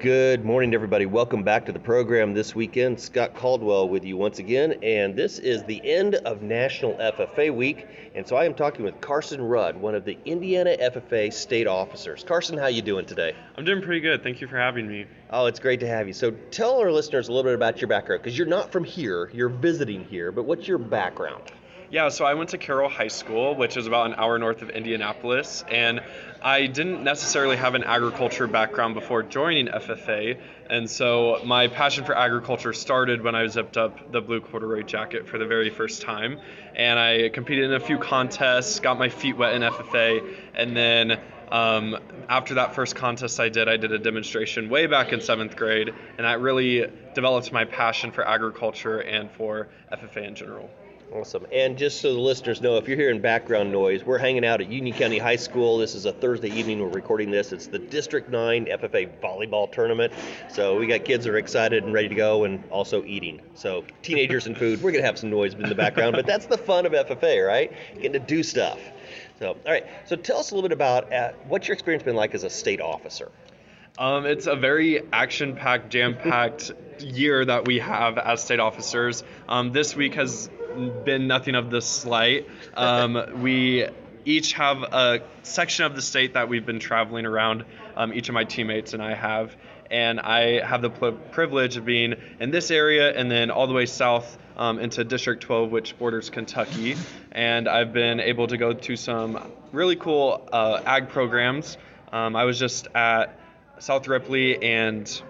Good morning, everybody. Welcome back to the program this weekend. Scott Caldwell with you once again, and this is the end of National FFA Week, and so I am talking with Carson Rudd, one of the Indiana FFA state officers. Carson, how you doing today? I'm doing pretty good. Thank you for having me. Oh, it's great to have you. So tell our listeners a little bit about your background, because you're not from here, you're visiting here, but what's your background? Yeah, so I went to Carroll High School, which is about an hour north of Indianapolis, and I didn't necessarily have an agriculture background before joining FFA, and so my passion for agriculture started when I zipped up the blue corduroy jacket for the very first time, and I competed in a few contests, got my feet wet in FFA, and then um, after that first contest I did, I did a demonstration way back in seventh grade, and that really developed my passion for agriculture and for FFA in general. Awesome. And just so the listeners know, if you're hearing background noise, we're hanging out at Union County High School. This is a Thursday evening. We're recording this. It's the District 9 FFA volleyball tournament. So we got kids that are excited and ready to go and also eating. So teenagers and food, we're going to have some noise in the background, but that's the fun of FFA, right? Getting to do stuff. So, all right. So tell us a little bit about uh, what's your experience been like as a state officer? Um, it's a very action packed, jam packed year that we have as state officers. Um, this week has been nothing of the slight. Um, we each have a section of the state that we've been traveling around. Um, each of my teammates and I have, and I have the pl- privilege of being in this area and then all the way south um, into District 12, which borders Kentucky. And I've been able to go to some really cool uh, ag programs. Um, I was just at South Ripley and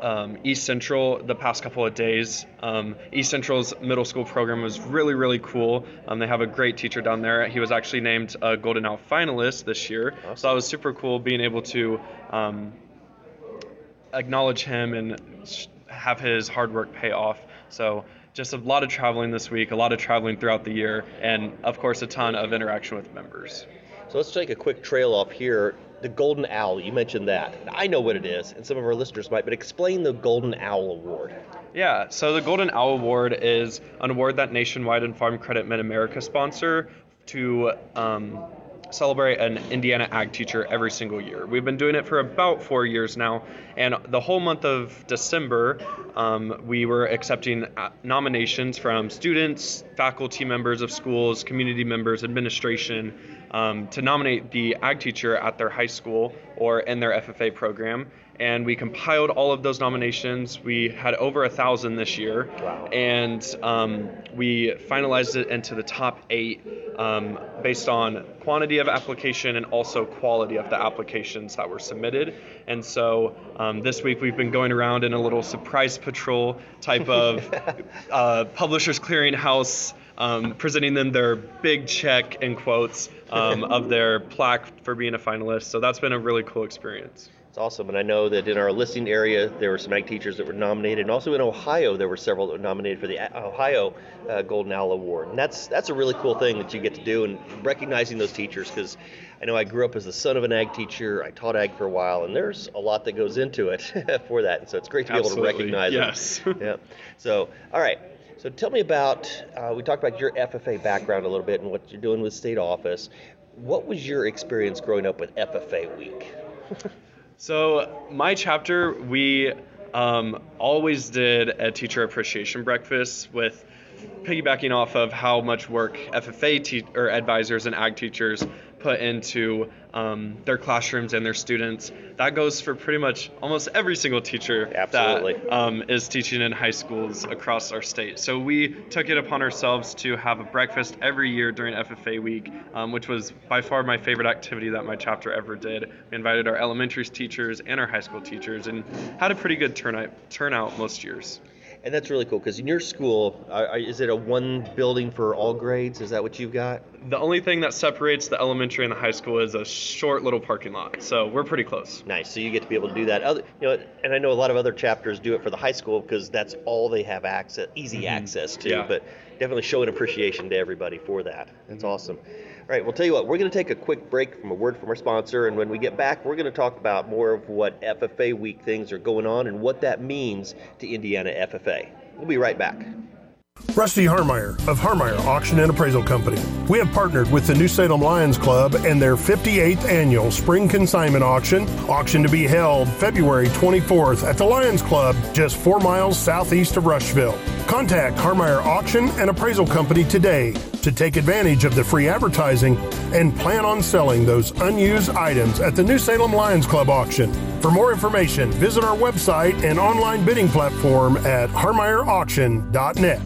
um, East Central the past couple of days. Um, East Central's middle school program was really, really cool. Um, they have a great teacher down there. He was actually named a Golden Owl finalist this year. Awesome. So that was super cool being able to um, acknowledge him and have his hard work pay off. So just a lot of traveling this week, a lot of traveling throughout the year, and of course, a ton of interaction with members. So let's take a quick trail off here the Golden Owl, you mentioned that. I know what it is, and some of our listeners might, but explain the Golden Owl Award. Yeah, so the Golden Owl Award is an award that Nationwide and Farm Credit Mid America sponsor to um, celebrate an Indiana ag teacher every single year. We've been doing it for about four years now, and the whole month of December, um, we were accepting uh, nominations from students, faculty members of schools, community members, administration, um, to nominate the ag teacher at their high school or in their FFA program. And we compiled all of those nominations. We had over a thousand this year, wow. and um, we finalized it into the top eight um, based on quantity of application and also quality of the applications that were submitted. And so um, this week we've been going around in a little surprise patrol type of uh, publishers clearinghouse um, presenting them their big check in quotes um, of their plaque for being a finalist. So that's been a really cool experience. It's awesome, and I know that in our listing area there were some ag teachers that were nominated, and also in Ohio there were several that were nominated for the Ohio uh, Golden Owl Award, and that's that's a really cool thing that you get to do, and recognizing those teachers because I know I grew up as the son of an ag teacher. I taught ag for a while, and there's a lot that goes into it for that, and so it's great to be Absolutely. able to recognize yes. it. yeah. So, all right. So tell me about, uh, we talked about your FFA background a little bit and what you're doing with state office. What was your experience growing up with FFA week? so my chapter, we um, always did a teacher appreciation breakfast with piggybacking off of how much work FFA te- or advisors and ag teachers put into um, their classrooms and their students. That goes for pretty much almost every single teacher Absolutely. that um, is teaching in high schools across our state. So we took it upon ourselves to have a breakfast every year during FFA week, um, which was by far my favorite activity that my chapter ever did. We invited our elementary teachers and our high school teachers and had a pretty good turnout turnout most years. And that's really cool because in your school, uh, is it a one building for all grades? Is that what you've got? The only thing that separates the elementary and the high school is a short little parking lot. So we're pretty close. Nice. So you get to be able to do that. Other, you know, and I know a lot of other chapters do it for the high school because that's all they have access, easy mm-hmm. access to. Yeah. But definitely show an appreciation to everybody for that. That's mm-hmm. awesome. All right, we'll tell you what, we're going to take a quick break from a word from our sponsor, and when we get back, we're going to talk about more of what FFA week things are going on and what that means to Indiana FFA. We'll be right back. Rusty Harmeyer of Harmeyer Auction and Appraisal Company. We have partnered with the New Salem Lions Club and their 58th annual Spring Consignment Auction, auction to be held February 24th at the Lions Club, just four miles southeast of Rushville. Contact Harmeyer Auction and Appraisal Company today to take advantage of the free advertising and plan on selling those unused items at the New Salem Lions Club auction. For more information, visit our website and online bidding platform at harmeyerauction.net.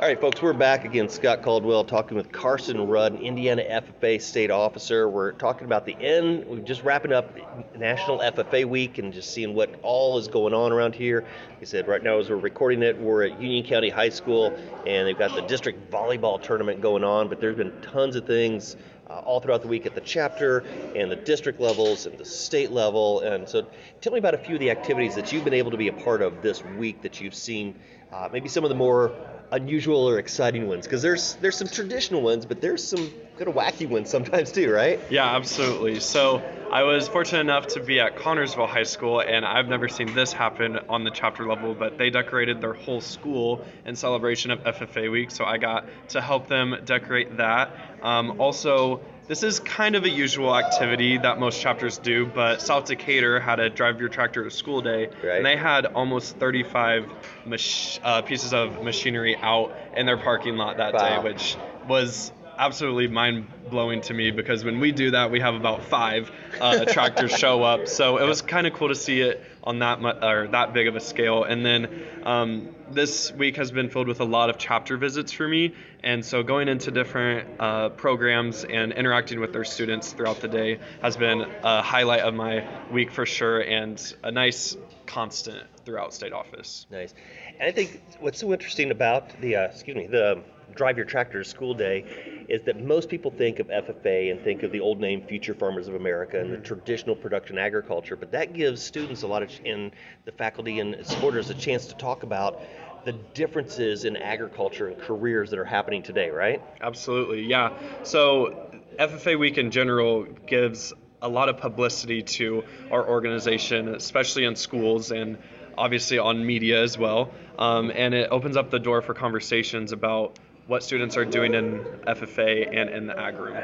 All right, folks, we're back again. Scott Caldwell talking with Carson Rudd, Indiana FFA State Officer. We're talking about the end. We're just wrapping up National FFA Week and just seeing what all is going on around here. He said right now as we're recording it, we're at Union County High School and they've got the district volleyball tournament going on, but there's been tons of things uh, all throughout the week at the chapter and the district levels and the state level. And so tell me about a few of the activities that you've been able to be a part of this week that you've seen, uh, maybe some of the more unusual or exciting ones. Because there's there's some traditional ones but there's some kind of wacky ones sometimes too right? Yeah absolutely. So i was fortunate enough to be at Connersville high school and i've never seen this happen on the chapter level but they decorated their whole school in celebration of ffa week so i got to help them decorate that um, also this is kind of a usual activity that most chapters do, but South Decatur had a drive your tractor to school day, right. and they had almost 35 mach- uh, pieces of machinery out in their parking lot that wow. day, which was absolutely mind blowing to me because when we do that, we have about five uh, tractors show up. So it was kind of cool to see it on that mu- or that big of a scale. And then um, this week has been filled with a lot of chapter visits for me, and so going into different uh, programs and interacting with their students throughout the day has been a highlight of my week for sure, and a nice constant throughout state office. Nice. And I think what's so interesting about the uh, excuse me the drive your tractor to school day is that most people think of FFA and think of the old name Future Farmers of America and the mm-hmm. traditional production agriculture, but that gives students a lot of in the faculty and supporters a chance to talk about the differences in agriculture and careers that are happening today, right? Absolutely, yeah. So FFA Week in general gives a lot of publicity to our organization, especially in schools and obviously on media as well. Um, and it opens up the door for conversations about what students are doing in FFA and in the ag room.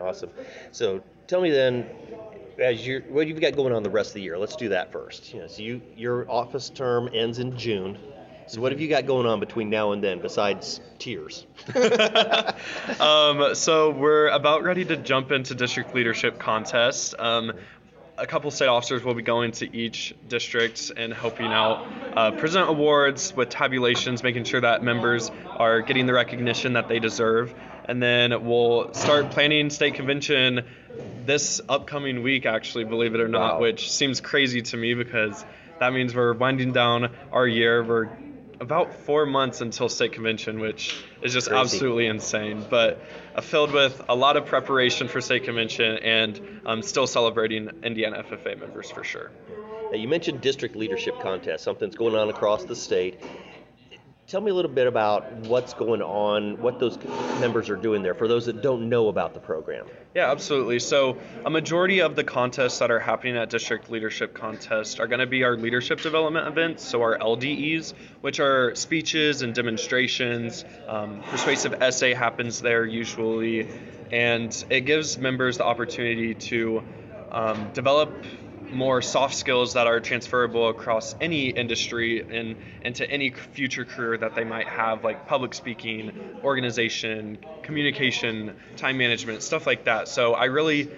Awesome. So tell me then, as you what you've got going on the rest of the year. Let's do that first. You know, so you your office term ends in June. So what have you got going on between now and then besides tears? um, so we're about ready to jump into district leadership contest. Um, a couple state officers will be going to each district and helping out uh, present awards with tabulations, making sure that members are getting the recognition that they deserve. And then we'll start planning state convention this upcoming week, actually, believe it or not, wow. which seems crazy to me because that means we're winding down our year. We're about four months until state convention, which is just Crazy. absolutely insane. But uh, filled with a lot of preparation for state convention and um, still celebrating Indiana FFA members for sure. Now, you mentioned district leadership contest, something's going on across the state. Tell me a little bit about what's going on, what those members are doing there, for those that don't know about the program. Yeah, absolutely. So, a majority of the contests that are happening at District Leadership Contest are going to be our leadership development events, so our LDEs, which are speeches and demonstrations. Um, persuasive essay happens there usually, and it gives members the opportunity to um, develop more soft skills that are transferable across any industry and into any future career that they might have, like public speaking, organization, communication, time management, stuff like that. So I really,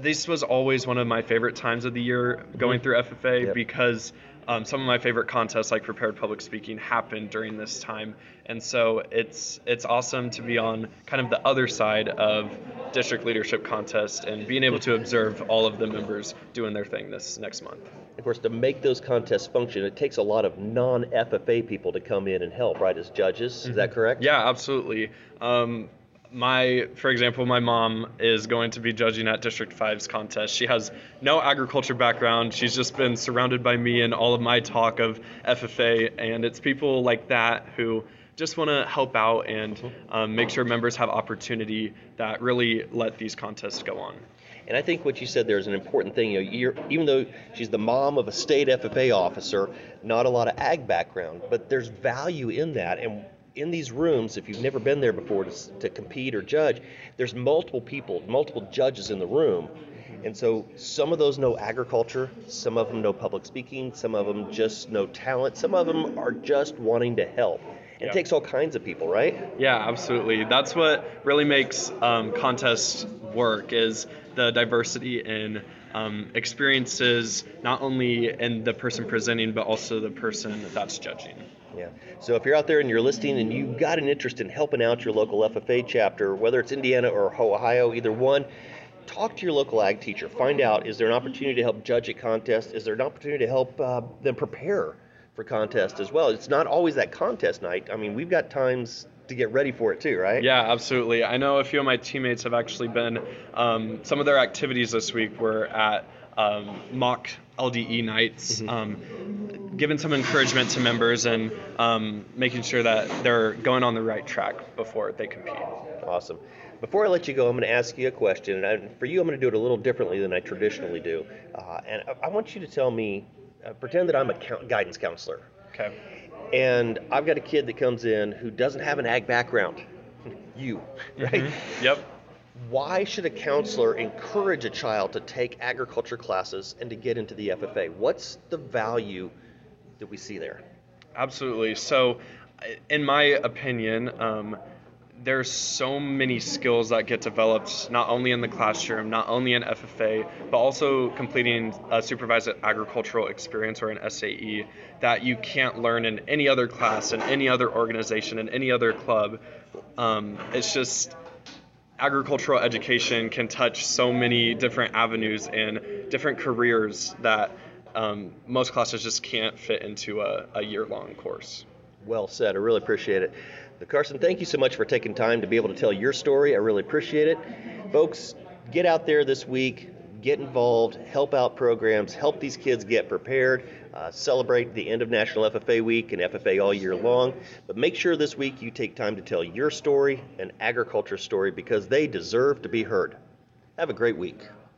this was always one of my favorite times of the year going mm-hmm. through FFA yep. because um, some of my favorite contests, like prepared public speaking, happened during this time, and so it's it's awesome to be on kind of the other side of district leadership contest and being able to observe all of the members doing their thing this next month. Of course, to make those contests function, it takes a lot of non-FFA people to come in and help, right, as judges. Is mm-hmm. that correct? Yeah, absolutely. Um, my for example my mom is going to be judging at district 5's contest she has no agriculture background she's just been surrounded by me and all of my talk of ffa and it's people like that who just want to help out and um, make sure members have opportunity that really let these contests go on And I think what you said there is an important thing. You know, you're, even though she's the mom of a state FFA officer, not a lot of ag background, but there's value in that. And in these rooms, if you've never been there before to, to compete or judge, there's multiple people, multiple judges in the room. And so some of those know agriculture, some of them know public speaking, some of them just know talent, some of them are just wanting to help. It Yeah. takes all kinds of people, right? Yeah, absolutely. That's what really makes um, contests work is the diversity in um, experiences, not only in the person presenting, but also the person that's judging. Yeah. So if you're out there and you're listening and you've got an interest in helping out your local FFA chapter, whether it's Indiana or Ohio, either one, talk to your local ag teacher. Find out is there an opportunity to help judge a contest? Is there an opportunity to help uh, them prepare for contest as well? It's not always that contest night. I mean, we've got times to get ready for it too, right? Yeah, absolutely. I know a few of my teammates have actually been, um, some of their activities this week were at um, mock LDE nights, um, giving some encouragement to members and um, making sure that they're going on the right track before they compete. Awesome. Before I let you go, I'm going to ask you a question, and I, for you, I'm going to do it a little differently than I traditionally do. Uh, and I, I want you to tell me, uh, pretend that I'm a count, guidance counselor, Okay. and I've got a kid that comes in who doesn't have an ag background. You, right? Yep. Why should a counselor encourage a child to take agriculture classes and to get into the FFA? What's the value that we see there? Absolutely. So, in my opinion, um, there's so many skills that get developed not only in the classroom, not only in FFA, but also completing a supervised agricultural experience or an SAE that you can't learn in any other class, in any other organization, in any other club. Um, it's just agricultural education can touch so many different avenues and different careers that um, most classes just can't fit into a, a year-long course. Well said. I really appreciate it. Carson, thank you so much for taking time to be able to tell your story. I really appreciate it. Folks, get out there this week, get involved, help out programs, help these kids get prepared, uh, celebrate the end of National FFA Week and FFA all year long. But make sure this week you take time to tell your story and agriculture story because they deserve to be heard. Have a great week.